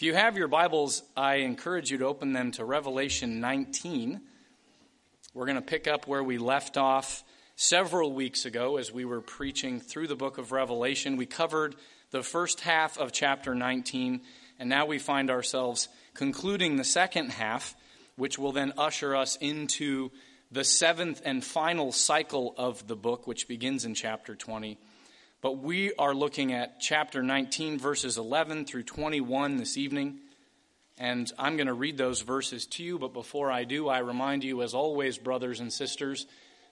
If you have your Bibles, I encourage you to open them to Revelation 19. We're going to pick up where we left off several weeks ago as we were preaching through the book of Revelation. We covered the first half of chapter 19, and now we find ourselves concluding the second half, which will then usher us into the seventh and final cycle of the book, which begins in chapter 20. But we are looking at chapter 19, verses 11 through 21 this evening. And I'm going to read those verses to you. But before I do, I remind you, as always, brothers and sisters,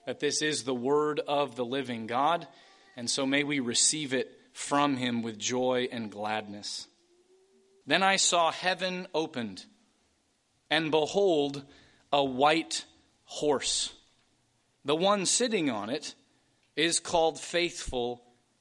that this is the word of the living God. And so may we receive it from him with joy and gladness. Then I saw heaven opened, and behold, a white horse. The one sitting on it is called faithful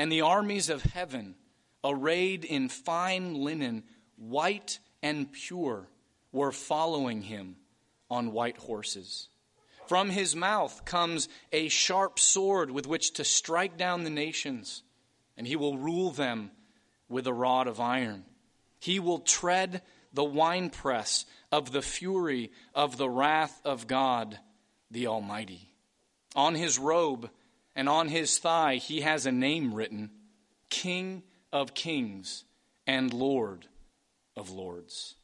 And the armies of heaven, arrayed in fine linen, white and pure, were following him on white horses. From his mouth comes a sharp sword with which to strike down the nations, and he will rule them with a rod of iron. He will tread the winepress of the fury of the wrath of God the Almighty. On his robe and on his thigh he has a name written King of Kings and Lord of Lords.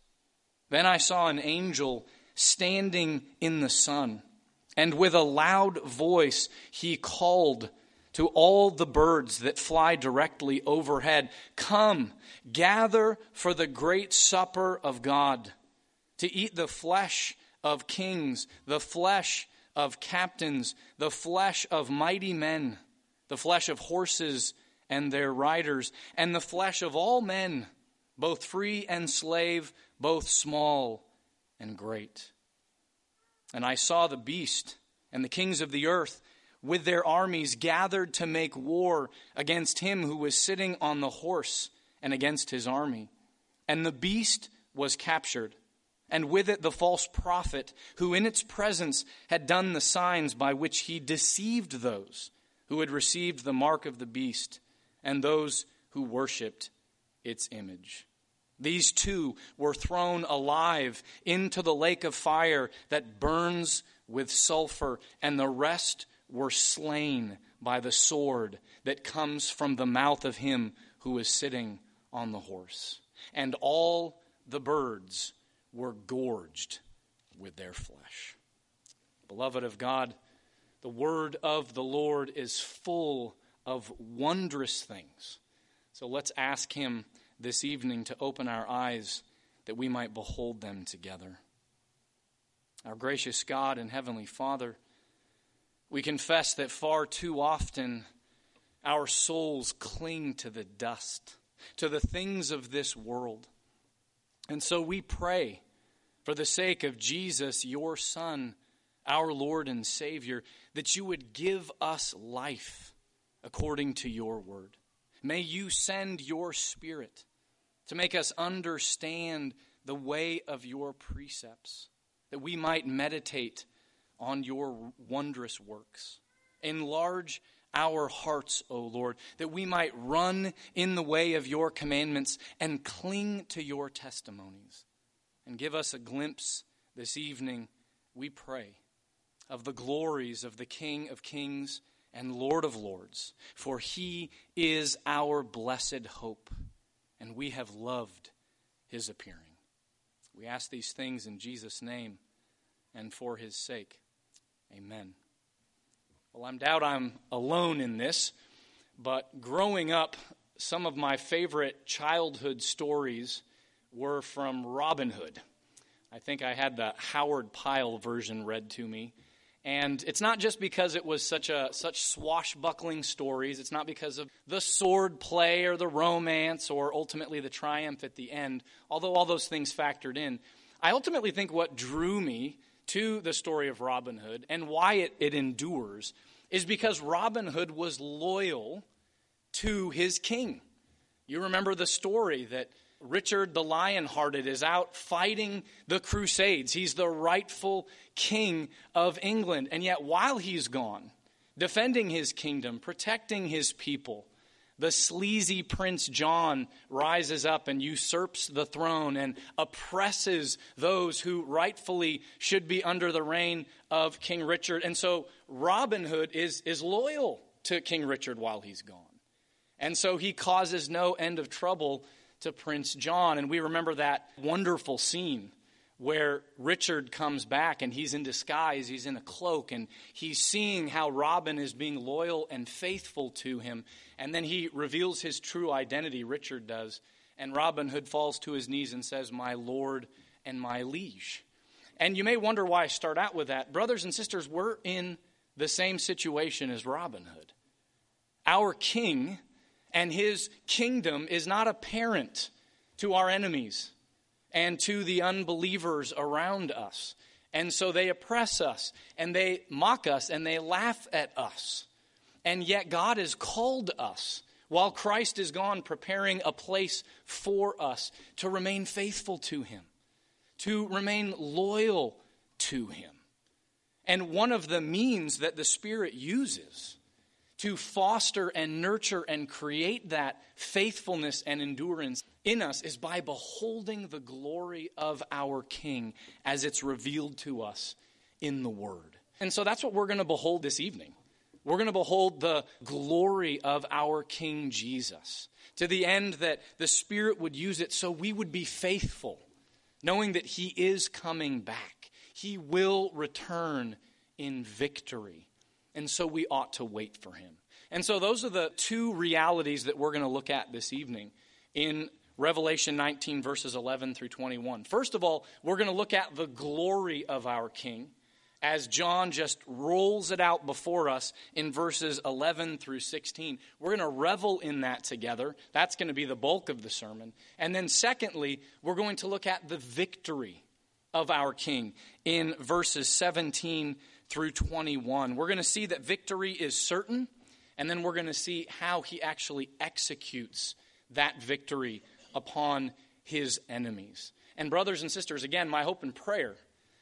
Then I saw an angel standing in the sun, and with a loud voice he called to all the birds that fly directly overhead Come, gather for the great supper of God, to eat the flesh of kings, the flesh of captains, the flesh of mighty men, the flesh of horses and their riders, and the flesh of all men, both free and slave, both small and great. And I saw the beast and the kings of the earth with their armies gathered to make war against him who was sitting on the horse and against his army. And the beast was captured and with it the false prophet, who in its presence had done the signs by which he deceived those who had received the mark of the beast and those who worshipped its image. These two were thrown alive into the lake of fire that burns with sulfur, and the rest were slain by the sword that comes from the mouth of him who is sitting on the horse. And all the birds were gorged with their flesh. Beloved of God, the word of the Lord is full of wondrous things. So let's ask Him this evening to open our eyes that we might behold them together. Our gracious God and Heavenly Father, we confess that far too often our souls cling to the dust, to the things of this world. And so we pray for the sake of Jesus, your Son, our Lord and Savior, that you would give us life according to your word. May you send your Spirit to make us understand the way of your precepts, that we might meditate on your wondrous works. Enlarge our hearts, O Lord, that we might run in the way of your commandments and cling to your testimonies and give us a glimpse this evening, we pray, of the glories of the King of Kings and Lord of Lords, for he is our blessed hope, and we have loved his appearing. We ask these things in Jesus' name and for his sake. Amen. Well, I'm doubt I'm alone in this, but growing up, some of my favorite childhood stories were from Robin Hood. I think I had the Howard Pyle version read to me. And it's not just because it was such a such swashbuckling stories. It's not because of the sword play or the romance or ultimately the triumph at the end, although all those things factored in. I ultimately think what drew me to the story of Robin Hood and why it, it endures is because Robin Hood was loyal to his king. You remember the story that Richard the Lionhearted is out fighting the Crusades. He's the rightful king of England. And yet, while he's gone, defending his kingdom, protecting his people, the sleazy Prince John rises up and usurps the throne and oppresses those who rightfully should be under the reign of King Richard. And so Robin Hood is, is loyal to King Richard while he's gone. And so he causes no end of trouble to Prince John. And we remember that wonderful scene where Richard comes back and he's in disguise, he's in a cloak, and he's seeing how Robin is being loyal and faithful to him. And then he reveals his true identity, Richard does. And Robin Hood falls to his knees and says, My lord and my liege. And you may wonder why I start out with that. Brothers and sisters, we're in the same situation as Robin Hood. Our king and his kingdom is not apparent to our enemies and to the unbelievers around us. And so they oppress us and they mock us and they laugh at us. And yet God has called us while Christ is gone, preparing a place for us to remain faithful to Him, to remain loyal to Him. And one of the means that the Spirit uses to foster and nurture and create that faithfulness and endurance in us is by beholding the glory of our King as it's revealed to us in the Word. And so that's what we're going to behold this evening. We're going to behold the glory of our King Jesus to the end that the Spirit would use it so we would be faithful, knowing that He is coming back. He will return in victory. And so we ought to wait for him. And so those are the two realities that we're going to look at this evening in Revelation 19, verses 11 through 21. First of all, we're going to look at the glory of our King as John just rolls it out before us in verses 11 through 16. We're going to revel in that together. That's going to be the bulk of the sermon. And then, secondly, we're going to look at the victory of our King in verses 17 through 21. We're going to see that victory is certain, and then we're going to see how he actually executes that victory upon his enemies. And, brothers and sisters, again, my hope and prayer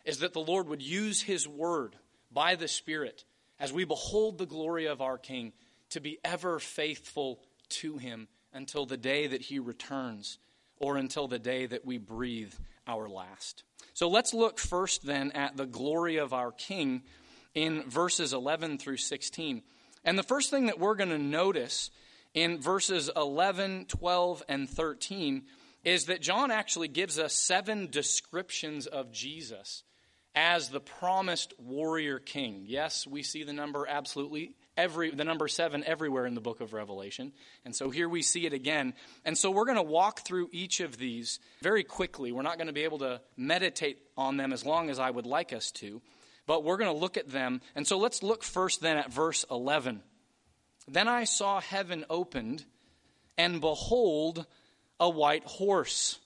is that the Lord would use his word by the Spirit as we behold the glory of our King to be ever faithful to him until the day that he returns or until the day that we breathe our last. So let's look first then at the glory of our King in verses 11 through 16. And the first thing that we're going to notice in verses 11, 12, and 13 is that John actually gives us seven descriptions of Jesus as the promised warrior king. Yes, we see the number absolutely every the number 7 everywhere in the book of Revelation. And so here we see it again. And so we're going to walk through each of these very quickly. We're not going to be able to meditate on them as long as I would like us to, but we're going to look at them. And so let's look first then at verse 11. Then I saw heaven opened, and behold, a white horse.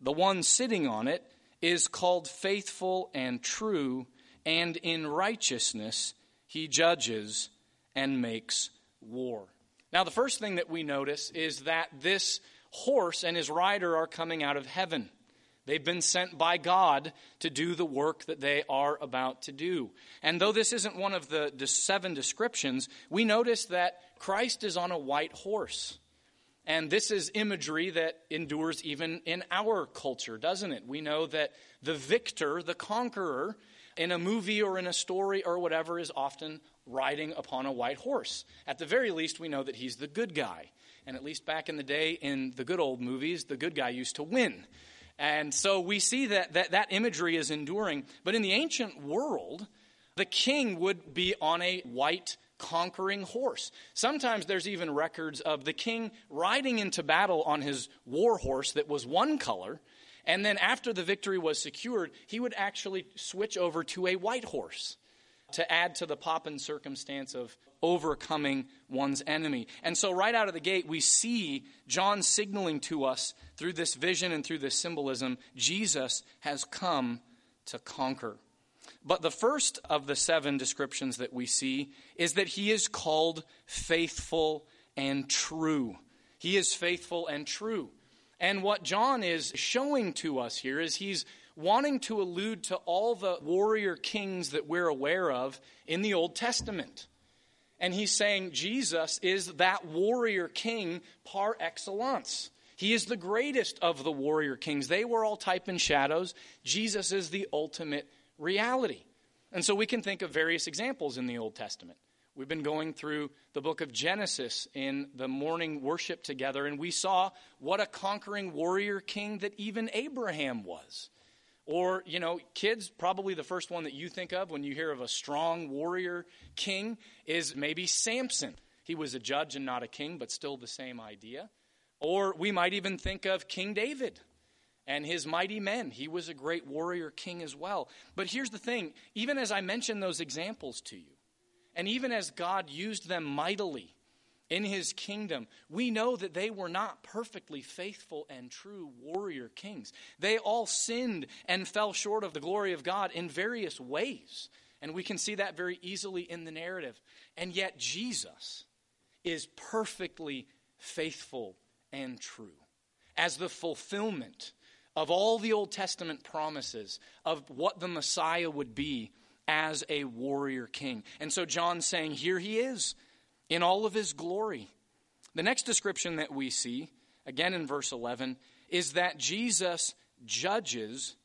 The one sitting on it is called faithful and true, and in righteousness he judges and makes war. Now, the first thing that we notice is that this horse and his rider are coming out of heaven. They've been sent by God to do the work that they are about to do. And though this isn't one of the seven descriptions, we notice that Christ is on a white horse. And this is imagery that endures even in our culture, doesn't it? We know that the victor, the conqueror, in a movie or in a story or whatever, is often riding upon a white horse. At the very least, we know that he's the good guy. And at least back in the day, in the good old movies, the good guy used to win. And so we see that that, that imagery is enduring. But in the ancient world, the king would be on a white conquering horse. Sometimes there's even records of the king riding into battle on his war horse that was one color, and then after the victory was secured, he would actually switch over to a white horse. To add to the pop and circumstance of overcoming one's enemy. And so, right out of the gate, we see John signaling to us through this vision and through this symbolism Jesus has come to conquer. But the first of the seven descriptions that we see is that he is called faithful and true. He is faithful and true. And what John is showing to us here is he's wanting to allude to all the warrior kings that we're aware of in the Old Testament. And he's saying Jesus is that warrior king par excellence. He is the greatest of the warrior kings. They were all type and shadows. Jesus is the ultimate reality. And so we can think of various examples in the Old Testament. We've been going through the book of Genesis in the morning worship together, and we saw what a conquering warrior king that even Abraham was. Or, you know, kids, probably the first one that you think of when you hear of a strong warrior king is maybe Samson. He was a judge and not a king, but still the same idea. Or we might even think of King David and his mighty men. He was a great warrior king as well. But here's the thing even as I mention those examples to you, and even as God used them mightily in his kingdom, we know that they were not perfectly faithful and true warrior kings. They all sinned and fell short of the glory of God in various ways. And we can see that very easily in the narrative. And yet, Jesus is perfectly faithful and true as the fulfillment of all the Old Testament promises of what the Messiah would be as a warrior king. And so John's saying, Here he is in all of his glory. The next description that we see, again in verse 11, is that Jesus judges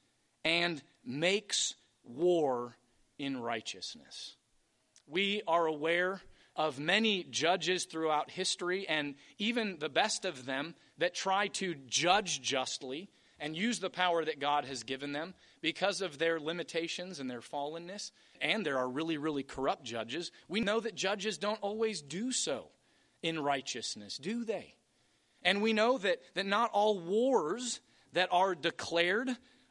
and makes war in righteousness. We are aware of many judges throughout history, and even the best of them that try to judge justly and use the power that God has given them because of their limitations and their fallenness. And there are really, really corrupt judges. We know that judges don't always do so in righteousness, do they? And we know that, that not all wars that are declared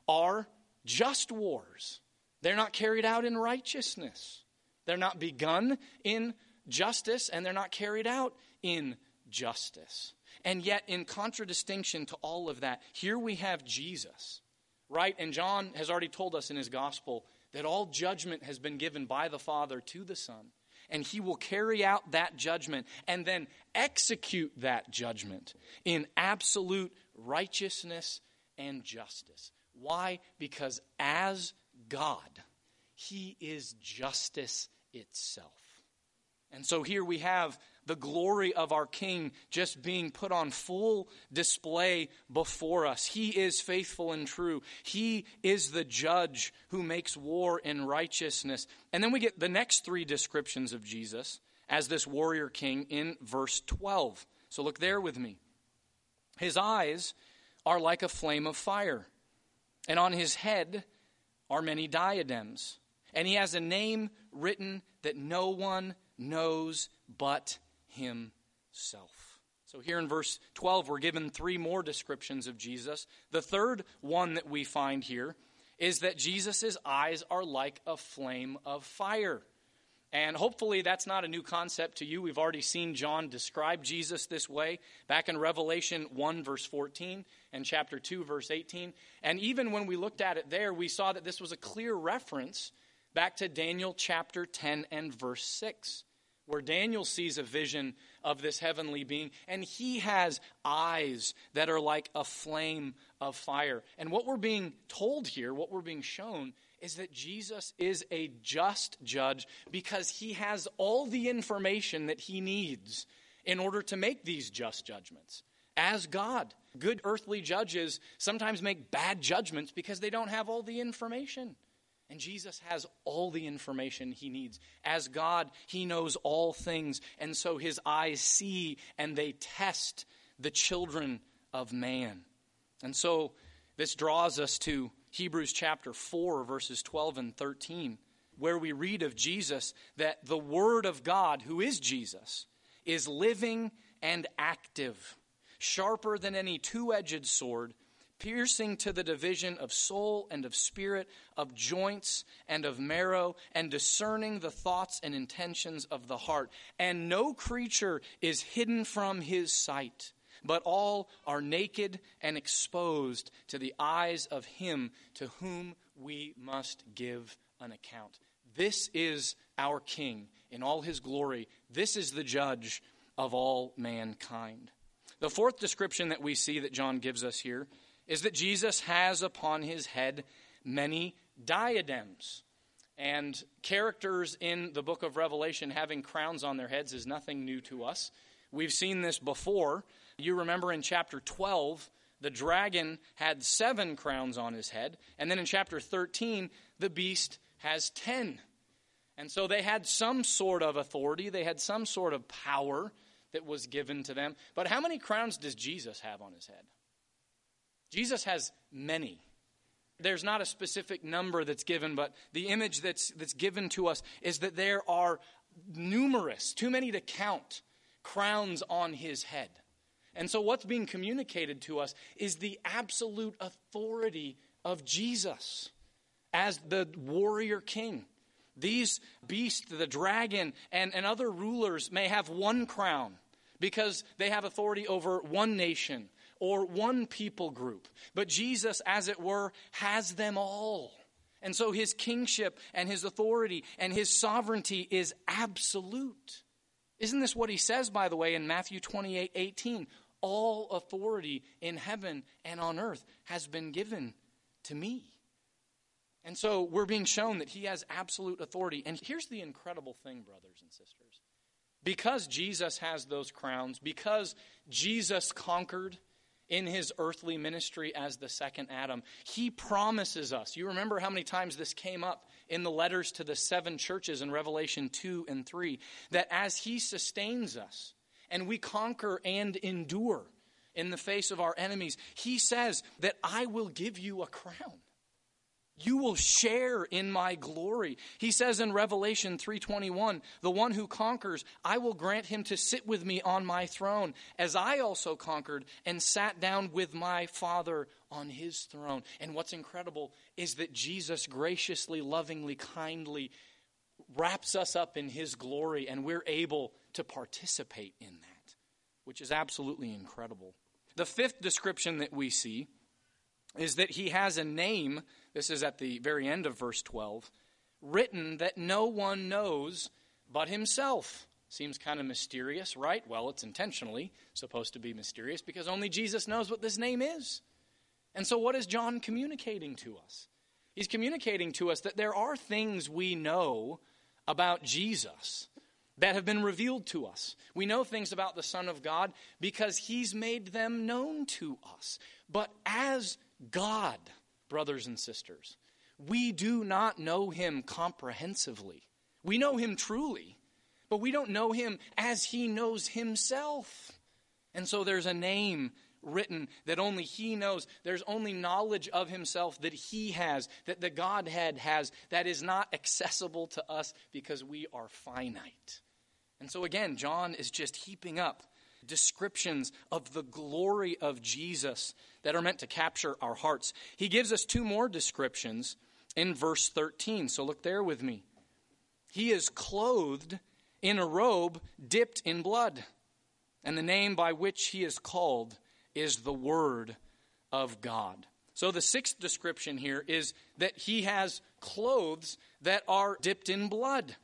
are just wars. They're not carried out in righteousness. They're not begun in justice, and they're not carried out in justice. And yet, in contradistinction to all of that, here we have Jesus, right? And John has already told us in his gospel that all judgment has been given by the Father to the Son. And he will carry out that judgment and then execute that judgment in absolute righteousness and justice. Why? Because as God, he is justice itself. And so here we have the glory of our King just being put on full display before us. He is faithful and true. He is the judge who makes war in righteousness. And then we get the next three descriptions of Jesus as this warrior king in verse 12. So look there with me. His eyes are like a flame of fire, and on his head are many diadems. And he has a name written that no one knows but himself. So, here in verse 12, we're given three more descriptions of Jesus. The third one that we find here is that Jesus' eyes are like a flame of fire. And hopefully, that's not a new concept to you. We've already seen John describe Jesus this way back in Revelation 1, verse 14, and chapter 2, verse 18. And even when we looked at it there, we saw that this was a clear reference back to Daniel chapter 10 and verse 6 where Daniel sees a vision of this heavenly being, and he has eyes that are like a flame of fire. And what we're being told here, what we're being shown, is that Jesus is a just judge because he has all the information that he needs in order to make these just judgments. As God, good earthly judges sometimes make bad judgments because they don't have all the information. And Jesus has all the information he needs. As God, he knows all things. And so his eyes see and they test the children of man. And so this draws us to Hebrews chapter 4, verses 12 and 13, where we read of Jesus that the Word of God, who is Jesus, is living and active, sharper than any two edged sword piercing to the division of soul and of spirit, of joints and of marrow, and discerning the thoughts and intentions of the heart. And no creature is hidden from his sight, but all are naked and exposed to the eyes of him to whom we must give an account. This is our King in all his glory. This is the judge of all mankind. The fourth description that we see that John gives us here is that Jesus has upon his head many diadems. And characters in the book of Revelation having crowns on their heads is nothing new to us. We've seen this before. You remember in chapter 12, the dragon had seven crowns on his head. And then in chapter 13, the beast has ten. And so they had some sort of authority, they had some sort of power that was given to them. But how many crowns does Jesus have on his head? Jesus has many. There's not a specific number that's given, but the image that's, that's given to us is that there are numerous, too many to count, crowns on his head. And so, what's being communicated to us is the absolute authority of Jesus as the warrior king. These beasts, the dragon, and, and other rulers may have one crown because they have authority over one nation or one people group. But Jesus, as it were, has them all. And so his kingship and his authority and his sovereignty is absolute. Isn't this what he says, by the way, in Matthew 28 18? All authority in heaven and on earth has been given to me. And so we're being shown that he has absolute authority. And here's the incredible thing, brothers and sisters. Because Jesus has those crowns, because Jesus conquered in his earthly ministry as the second Adam, he promises us. You remember how many times this came up in the letters to the seven churches in Revelation 2 and 3 that as he sustains us and we conquer and endure in the face of our enemies, he says that I will give you a crown. You will share in my glory. He says in Revelation 3:21, "The one who conquers, I will grant him to sit with me on my throne, as I also conquered and sat down with my Father on his throne." And what's incredible is that Jesus graciously, lovingly, kindly wraps us up in his glory and we're able to participate in that, which is absolutely incredible. The fifth description that we see is that he has a name this is at the very end of verse 12, written that no one knows but himself. Seems kind of mysterious, right? Well, it's intentionally supposed to be mysterious because only Jesus knows what this name is. And so, what is John communicating to us? He's communicating to us that there are things we know about Jesus that have been revealed to us. We know things about the Son of God because he's made them known to us. But as God, brothers and sisters. We do not know him comprehensively. We know him truly, but we don't know him as he knows himself. And so there's a name written that only he knows. There's only knowledge of himself that he has, that the Godhead has, that is not accessible to us because we are finite. And so again, John is just heaping up descriptions of the glory of Jesus that are meant to capture our hearts. He gives us two more descriptions in verse 13. So look there with me. He is clothed in a robe dipped in blood, and the name by which he is called is the Word of God. So the sixth description here is that he has clothes that are dipped in blood.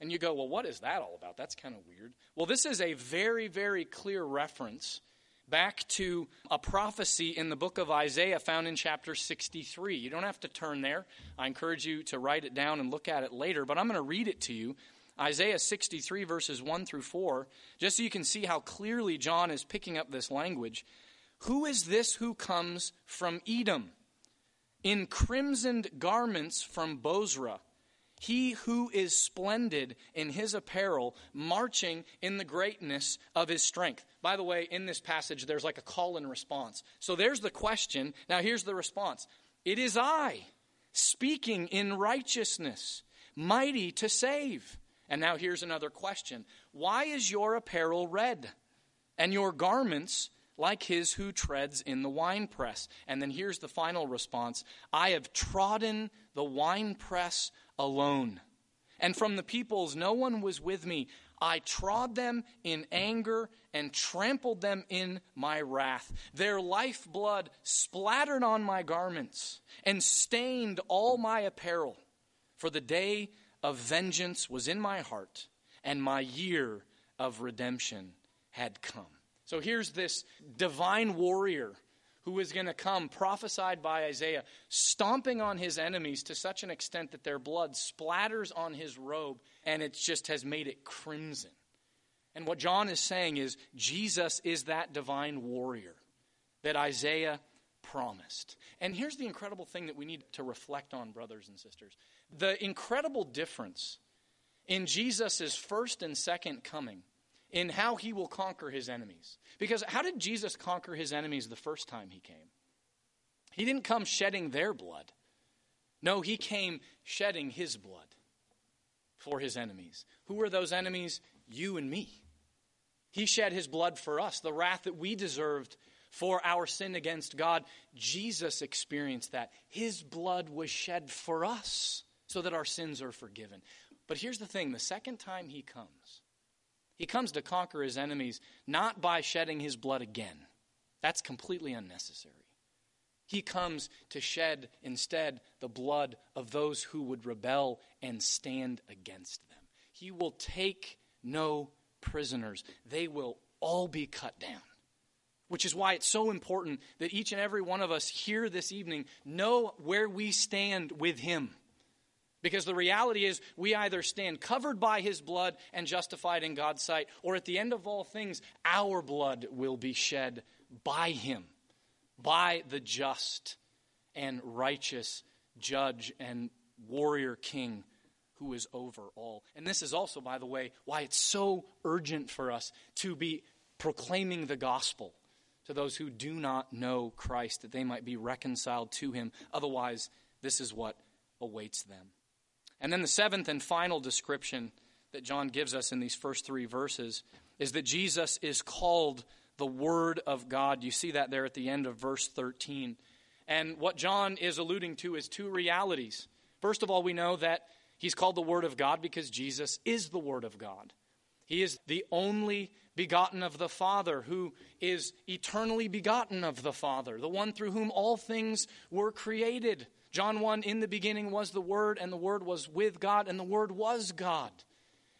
And you go, well, what is that all about? That's kind of weird. Well, this is a very, very clear reference back to a prophecy in the book of Isaiah found in chapter 63. You don't have to turn there. I encourage you to write it down and look at it later, but I'm going to read it to you. Isaiah 63, verses 1 through 4, just so you can see how clearly John is picking up this language. Who is this who comes from Edom? In crimsoned garments from Bozrah he who is splendid in his apparel, marching in the greatness of his strength. By the way, in this passage, there's like a call and response. So there's the question. Now here's the response It is I, speaking in righteousness, mighty to save. And now here's another question Why is your apparel red, and your garments like his who treads in the winepress. And then here's the final response I have trodden the winepress alone. And from the peoples, no one was with me. I trod them in anger and trampled them in my wrath. Their lifeblood splattered on my garments and stained all my apparel. For the day of vengeance was in my heart, and my year of redemption had come. So here's this divine warrior who is going to come, prophesied by Isaiah, stomping on his enemies to such an extent that their blood splatters on his robe and it just has made it crimson. And what John is saying is Jesus is that divine warrior that Isaiah promised. And here's the incredible thing that we need to reflect on, brothers and sisters the incredible difference in Jesus' first and second coming in how he will conquer his enemies. Because how did Jesus conquer his enemies the first time he came? He didn't come shedding their blood. No, he came shedding his blood for his enemies. Who were those enemies? You and me. He shed his blood for us, the wrath that we deserved for our sin against God. Jesus experienced that. His blood was shed for us so that our sins are forgiven. But here's the thing the second time he comes, he comes to conquer his enemies not by shedding his blood again. That's completely unnecessary. He comes to shed instead the blood of those who would rebel and stand against them. He will take no prisoners, they will all be cut down. Which is why it's so important that each and every one of us here this evening know where we stand with Him. Because the reality is, we either stand covered by his blood and justified in God's sight, or at the end of all things, our blood will be shed by him, by the just and righteous judge and warrior king who is over all. And this is also, by the way, why it's so urgent for us to be proclaiming the gospel to those who do not know Christ, that they might be reconciled to him. Otherwise, this is what awaits them. And then the seventh and final description that John gives us in these first three verses is that Jesus is called the Word of God. You see that there at the end of verse 13. And what John is alluding to is two realities. First of all, we know that he's called the Word of God because Jesus is the Word of God. He is the only begotten of the Father, who is eternally begotten of the Father, the one through whom all things were created. John 1 In the beginning was the Word, and the Word was with God, and the Word was God.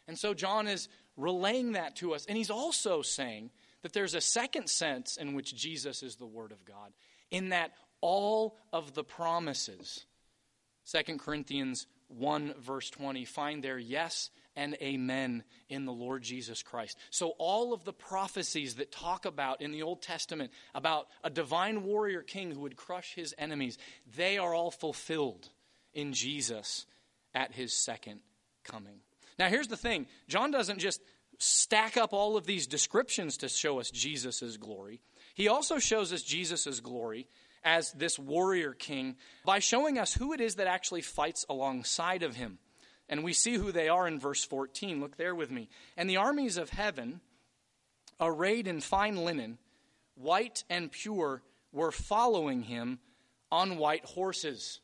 And so John is relaying that to us. And he's also saying that there's a second sense in which Jesus is the Word of God, in that all of the promises, 2 Corinthians 1, verse 20, find their yes and amen in the Lord Jesus Christ. So, all of the prophecies that talk about in the Old Testament about a divine warrior king who would crush his enemies, they are all fulfilled in Jesus at his second coming. Now, here's the thing John doesn't just stack up all of these descriptions to show us Jesus' glory, he also shows us Jesus' glory as this warrior king by showing us who it is that actually fights alongside of him. And we see who they are in verse 14. Look there with me. And the armies of heaven, arrayed in fine linen, white and pure, were following him on white horses.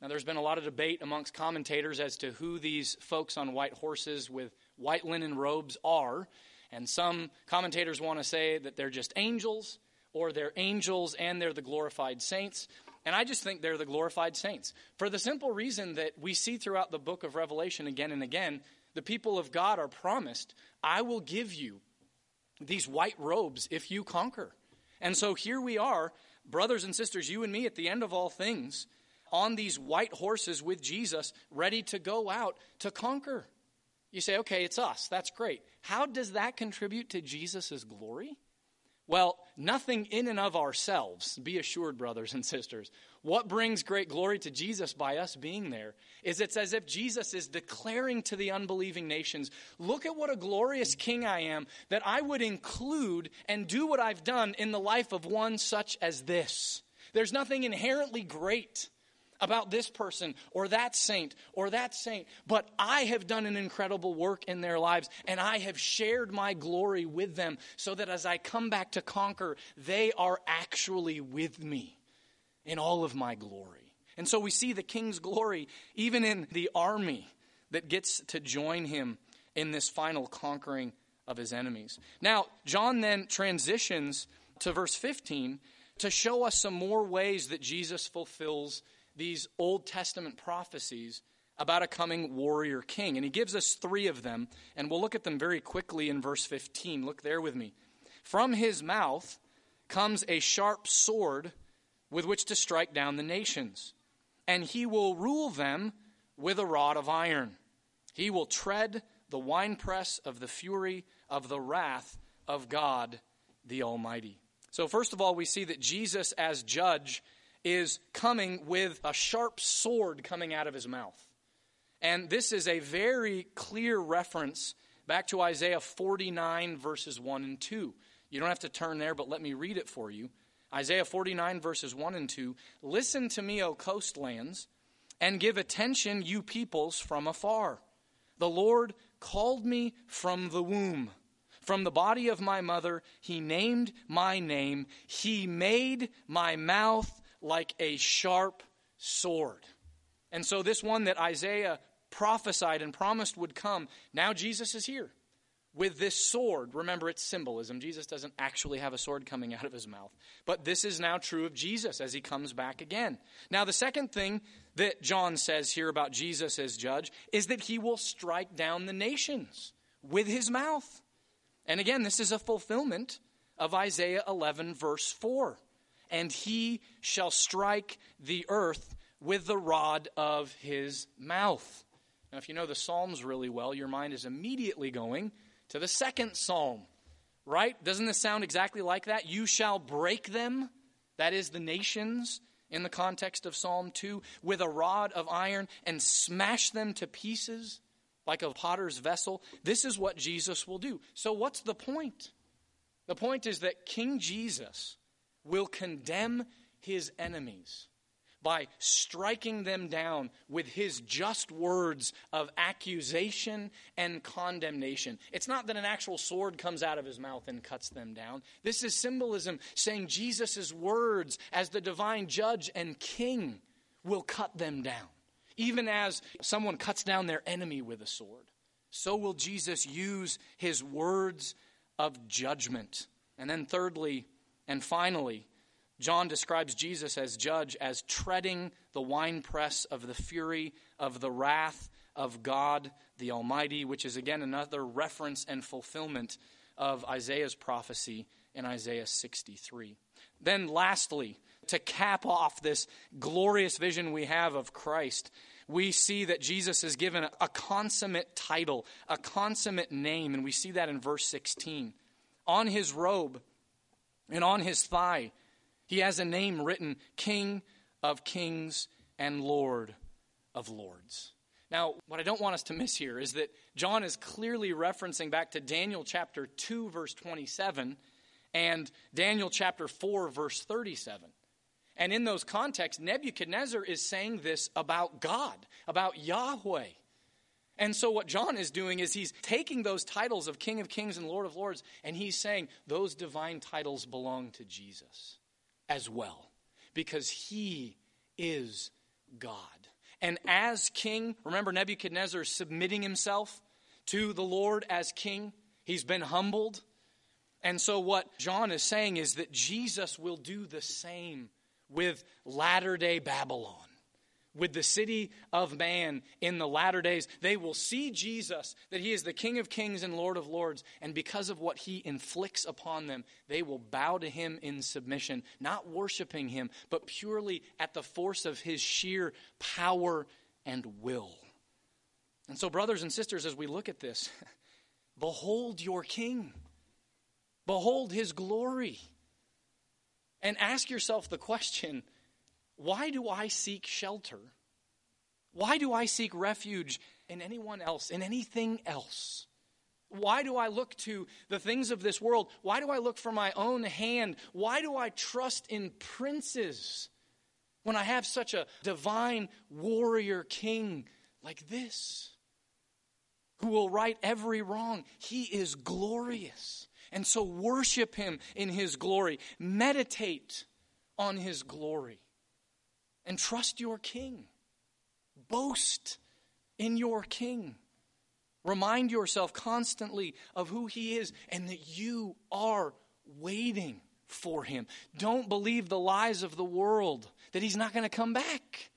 Now, there's been a lot of debate amongst commentators as to who these folks on white horses with white linen robes are. And some commentators want to say that they're just angels, or they're angels and they're the glorified saints. And I just think they're the glorified saints. For the simple reason that we see throughout the book of Revelation again and again, the people of God are promised, I will give you these white robes if you conquer. And so here we are, brothers and sisters, you and me at the end of all things, on these white horses with Jesus, ready to go out to conquer. You say, okay, it's us. That's great. How does that contribute to Jesus' glory? Well, nothing in and of ourselves, be assured, brothers and sisters. What brings great glory to Jesus by us being there is it's as if Jesus is declaring to the unbelieving nations, Look at what a glorious king I am, that I would include and do what I've done in the life of one such as this. There's nothing inherently great about this person or that saint or that saint, but I have done an incredible work in their lives and I have shared my glory with them so that as I come back to conquer, they are actually with me in all of my glory. And so we see the king's glory even in the army that gets to join him in this final conquering of his enemies. Now, John then transitions to verse 15 to show us some more ways that Jesus fulfills these Old Testament prophecies about a coming warrior king. And he gives us three of them, and we'll look at them very quickly in verse 15. Look there with me. From his mouth comes a sharp sword with which to strike down the nations, and he will rule them with a rod of iron. He will tread the winepress of the fury of the wrath of God the Almighty. So, first of all, we see that Jesus, as judge, is coming with a sharp sword coming out of his mouth. And this is a very clear reference back to Isaiah 49, verses 1 and 2. You don't have to turn there, but let me read it for you. Isaiah 49, verses 1 and 2. Listen to me, O coastlands, and give attention, you peoples from afar. The Lord called me from the womb. From the body of my mother, he named my name. He made my mouth like a sharp sword. And so, this one that Isaiah prophesied and promised would come, now Jesus is here with this sword. Remember, it's symbolism. Jesus doesn't actually have a sword coming out of his mouth. But this is now true of Jesus as he comes back again. Now, the second thing that John says here about Jesus as judge is that he will strike down the nations with his mouth. And again, this is a fulfillment of Isaiah 11, verse 4 and he shall strike the earth with the rod of his mouth. Now, if you know the Psalms really well, your mind is immediately going to the second psalm, right? Doesn't this sound exactly like that? You shall break them, that is the nations in the context of Psalm 2, with a rod of iron and smash them to pieces like a potter's vessel. This is what Jesus will do. So, what's the point? The point is that King Jesus will condemn his enemies by striking them down with his just words of accusation and condemnation. It's not that an actual sword comes out of his mouth and cuts them down. This is symbolism saying Jesus' words as the divine judge and king will cut them down. Even as someone cuts down their enemy with a sword, so will Jesus use his words of judgment. And then, thirdly, and finally, John describes Jesus as judge as treading the winepress of the fury of the wrath of God the Almighty, which is again another reference and fulfillment of Isaiah's prophecy in Isaiah 63. Then, lastly, to cap off this glorious vision we have of Christ, we see that Jesus is given a consummate title, a consummate name, and we see that in verse 16. On his robe, and on his thigh, he has a name written King of Kings and Lord of Lords. Now, what I don't want us to miss here is that John is clearly referencing back to Daniel chapter 2, verse 27, and Daniel chapter 4, verse 37. And in those contexts, Nebuchadnezzar is saying this about God, about Yahweh. And so, what John is doing is he's taking those titles of King of Kings and Lord of Lords, and he's saying those divine titles belong to Jesus as well, because he is God. And as king, remember Nebuchadnezzar submitting himself to the Lord as king, he's been humbled. And so, what John is saying is that Jesus will do the same with latter day Babylon with the city of man in the latter days. They will see Jesus, that he is the King of kings and Lord of lords, and because of what he inflicts upon them, they will bow to him in submission, not worshiping him, but purely at the force of his sheer power and will. And so, brothers and sisters, as we look at this, behold your King, behold his glory, and ask yourself the question why do I seek shelter? Why do I seek refuge in anyone else, in anything else? Why do I look to the things of this world? Why do I look for my own hand? Why do I trust in princes when I have such a divine warrior king like this who will right every wrong? He is glorious. And so worship him in his glory. Meditate on his glory. And trust your king. Boast in your king. Remind yourself constantly of who he is and that you are waiting for him. Don't believe the lies of the world that he's not going to come back.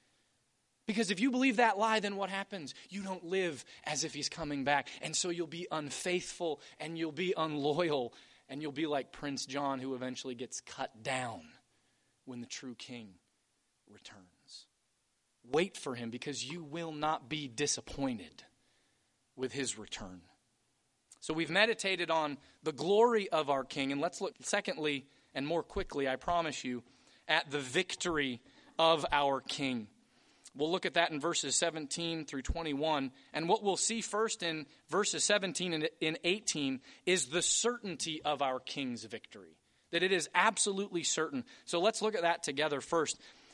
Because if you believe that lie, then what happens? You don't live as if he's coming back. And so you'll be unfaithful and you'll be unloyal and you'll be like Prince John, who eventually gets cut down when the true king returns. Wait for him because you will not be disappointed with his return. So we've meditated on the glory of our king. And let's look, secondly, and more quickly, I promise you, at the victory of our king. We'll look at that in verses 17 through 21. And what we'll see first in verses 17 and in 18 is the certainty of our king's victory, that it is absolutely certain. So let's look at that together first.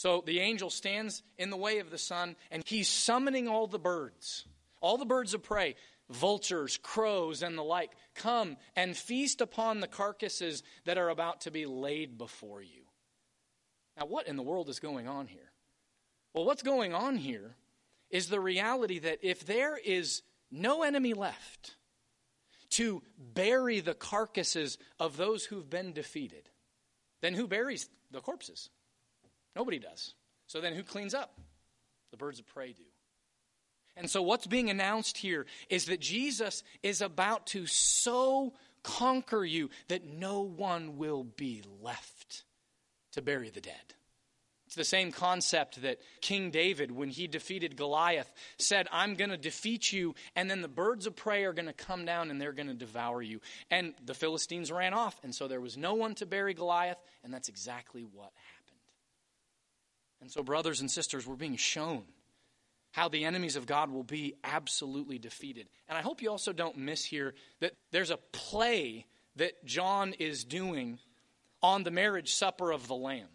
So the angel stands in the way of the sun, and he's summoning all the birds, all the birds of prey, vultures, crows, and the like. Come and feast upon the carcasses that are about to be laid before you. Now, what in the world is going on here? Well, what's going on here is the reality that if there is no enemy left to bury the carcasses of those who've been defeated, then who buries the corpses? Nobody does. So then who cleans up? The birds of prey do. And so what's being announced here is that Jesus is about to so conquer you that no one will be left to bury the dead. It's the same concept that King David, when he defeated Goliath, said, I'm going to defeat you, and then the birds of prey are going to come down and they're going to devour you. And the Philistines ran off, and so there was no one to bury Goliath, and that's exactly what happened. And so, brothers and sisters, we're being shown how the enemies of God will be absolutely defeated. And I hope you also don't miss here that there's a play that John is doing on the marriage supper of the Lamb.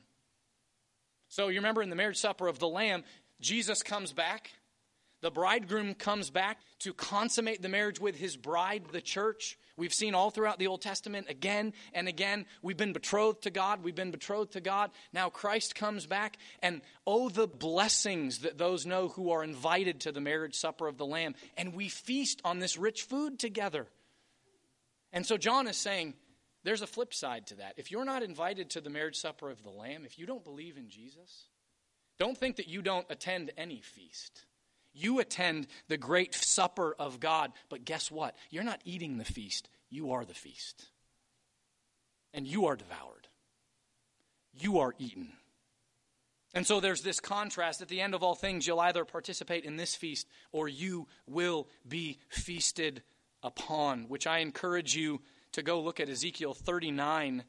So you remember in the marriage supper of the Lamb, Jesus comes back. The bridegroom comes back to consummate the marriage with his bride, the church. We've seen all throughout the Old Testament again and again. We've been betrothed to God. We've been betrothed to God. Now Christ comes back, and oh, the blessings that those know who are invited to the marriage supper of the Lamb. And we feast on this rich food together. And so John is saying, there's a flip side to that. If you're not invited to the marriage supper of the Lamb, if you don't believe in Jesus, don't think that you don't attend any feast. You attend the great supper of God, but guess what? You're not eating the feast, you are the feast. And you are devoured, you are eaten. And so there's this contrast. At the end of all things, you'll either participate in this feast or you will be feasted upon, which I encourage you to go look at Ezekiel 39,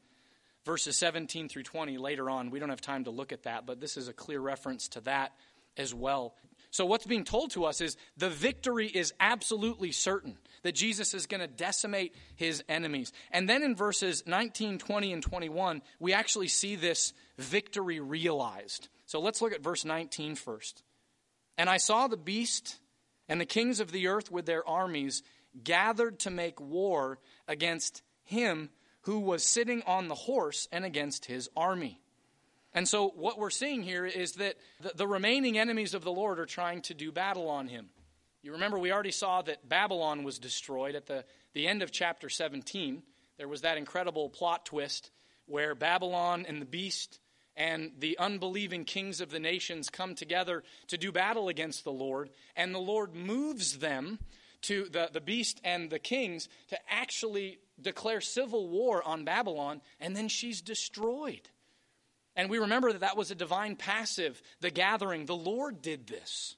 verses 17 through 20 later on. We don't have time to look at that, but this is a clear reference to that as well. So, what's being told to us is the victory is absolutely certain, that Jesus is going to decimate his enemies. And then in verses 19, 20, and 21, we actually see this victory realized. So, let's look at verse 19 first. And I saw the beast and the kings of the earth with their armies gathered to make war against him who was sitting on the horse and against his army. And so, what we're seeing here is that the, the, remaining enemies of the Lord are trying to do battle on him. You remember, we already saw that Babylon was destroyed at the, the end of chapter 17. There was that incredible plot twist where Babylon and the beast and the unbelieving kings of the nations come together to do battle against the Lord, and the Lord moves them to the, the beast and the kings to actually declare civil war on Babylon, and then she's destroyed. And we remember that that was a divine passive, the gathering. The Lord did this.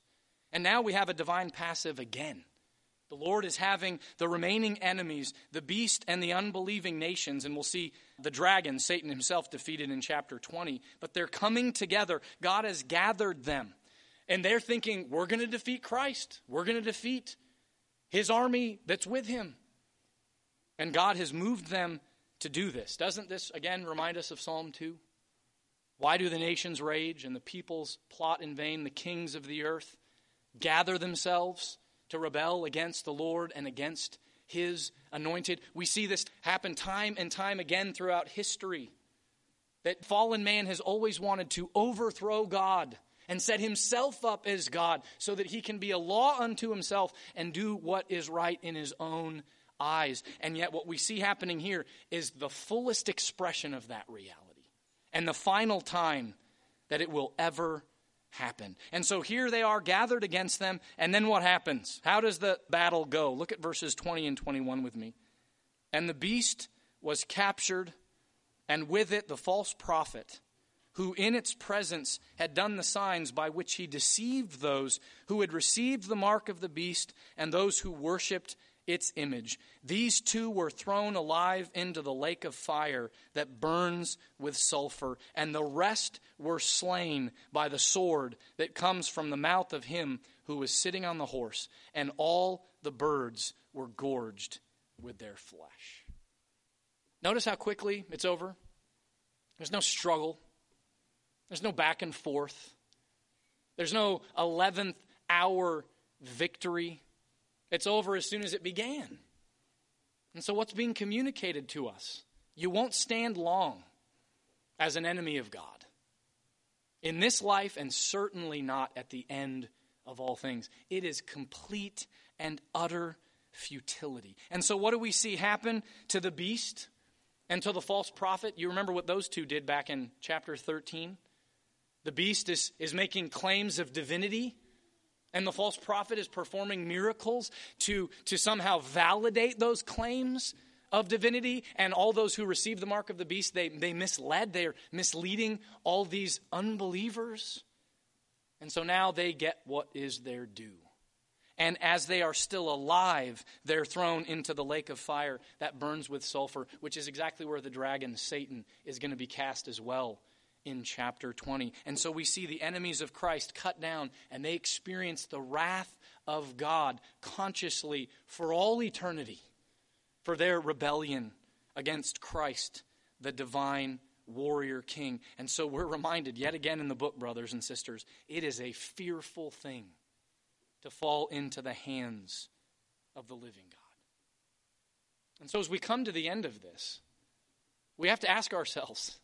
And now we have a divine passive again. The Lord is having the remaining enemies, the beast and the unbelieving nations, and we'll see the dragon, Satan himself, defeated in chapter 20. But they're coming together. God has gathered them. And they're thinking, we're going to defeat Christ. We're going to defeat his army that's with him. And God has moved them to do this. Doesn't this, again, remind us of Psalm 2? Why do the nations rage and the peoples plot in vain? The kings of the earth gather themselves to rebel against the Lord and against his anointed. We see this happen time and time again throughout history. That fallen man has always wanted to overthrow God and set himself up as God so that he can be a law unto himself and do what is right in his own eyes. And yet, what we see happening here is the fullest expression of that reality and the final time that it will ever happen. And so here they are gathered against them, and then what happens? How does the battle go? Look at verses 20 and 21 with me. And the beast was captured, and with it the false prophet, who in its presence had done the signs by which he deceived those who had received the mark of the beast and those who worshipped its image. These two were thrown alive into the lake of fire that burns with sulfur, and the rest were slain by the sword that comes from the mouth of him who was sitting on the horse, and all the birds were gorged with their flesh. Notice how quickly it's over. There's no struggle, there's no back and forth, there's no 11th hour victory. It's over as soon as it began. And so, what's being communicated to us? You won't stand long as an enemy of God in this life, and certainly not at the end of all things. It is complete and utter futility. And so, what do we see happen to the beast and to the false prophet? You remember what those two did back in chapter 13? The beast is, is making claims of divinity and the false prophet is performing miracles to, to somehow validate those claims of divinity. And all those who receive the mark of the beast, they, they misled. They're misleading all these unbelievers. And so now they get what is their due. And as they are still alive, they're thrown into the lake of fire that burns with sulfur, which is exactly where the dragon, Satan, is going to be cast as well in chapter 20. And so we see the enemies of Christ cut down and they experience the wrath of God consciously for all eternity for their rebellion against Christ, the divine warrior king. And so we're reminded yet again in the book, brothers and sisters, it is a fearful thing to fall into the hands of the living God. And so as we come to the end of this, we have to ask ourselves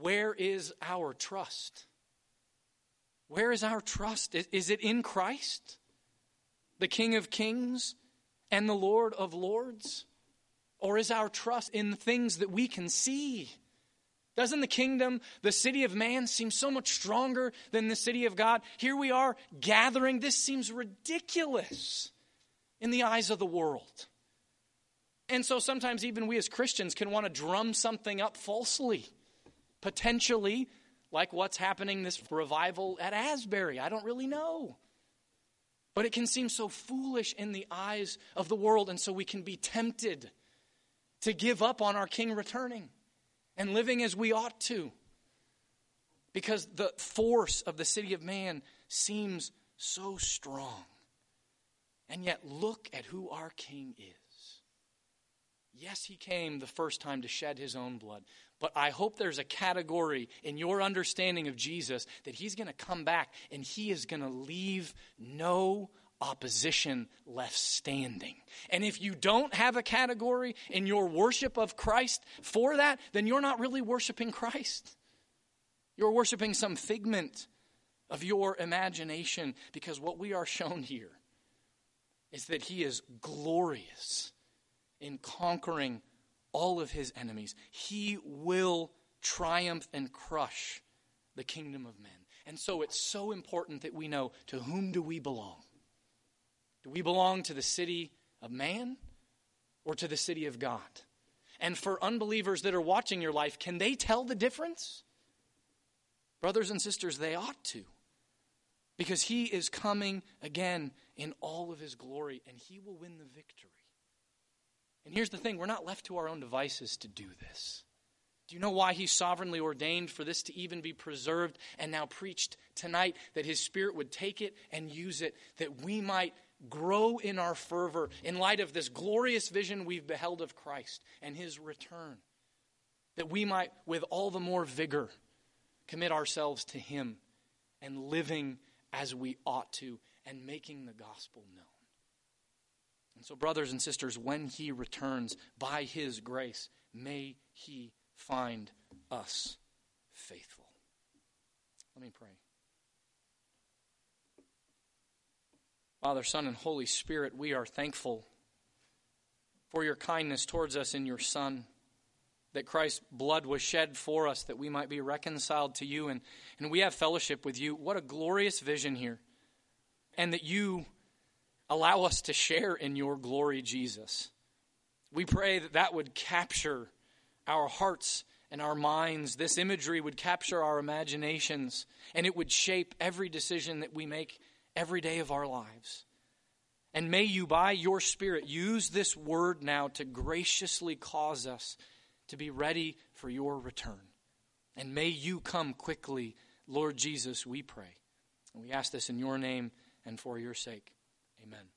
where is our trust? Where is our trust? Is it in Christ, the King of Kings and the Lord of Lords? Or is our trust in things that we can see? Doesn't the kingdom, the city of man, seem so much stronger than the city of God? Here we are gathering. This seems ridiculous in the eyes of the world. And so sometimes even we as Christians can want to drum something up falsely potentially like what's happening this revival at Asbury. I don't really know. But it can seem so foolish in the eyes of the world, and so we can be tempted to give up on our King returning and living as we ought to. Because the force of the city of man seems so strong. And yet, look at who our King is. Yes, he came the first time to shed his own blood, but I hope there's a category in your understanding of Jesus that he's going to come back and he is going to leave no opposition left standing. And if you don't have a category in your worship of Christ for that, then you're not really worshiping Christ. You're worshiping some figment of your imagination because what we are shown here is that he is glorious in conquering all of his enemies. He will triumph and crush the kingdom of men. And so it's so important that we know to whom do we belong? Do we belong to the city of man or to the city of God? And for unbelievers that are watching your life, can they tell the difference? Brothers and sisters, they ought to. Because he is coming again in all of his glory, and he will win the victory. And here's the thing we're not left to our own devices to do this. Do you know why he sovereignly ordained for this to even be preserved and now preached tonight? That his Spirit would take it and use it, that we might grow in our fervor in light of this glorious vision we've beheld of Christ and his return. That we might, with all the more vigor, commit ourselves to him and living as we ought to and making the gospel known. And so, brothers and sisters, when he returns by his grace, may he find us faithful. Let me pray. Father, Son, and Holy Spirit, we are thankful for your kindness towards us in your Son, that Christ's blood was shed for us that we might be reconciled to you, and, and we have fellowship with you. What a glorious vision here. And that you allow us to share in your glory, Jesus. We pray that that would capture our hearts and our minds. This imagery would capture our imaginations, and it would shape every decision that we make every day of our lives. And may you, by your Spirit, use this word now to graciously cause us to be ready for your return. And may you come quickly, Lord Jesus, we pray. And we ask this in your name and for your sake. Amen.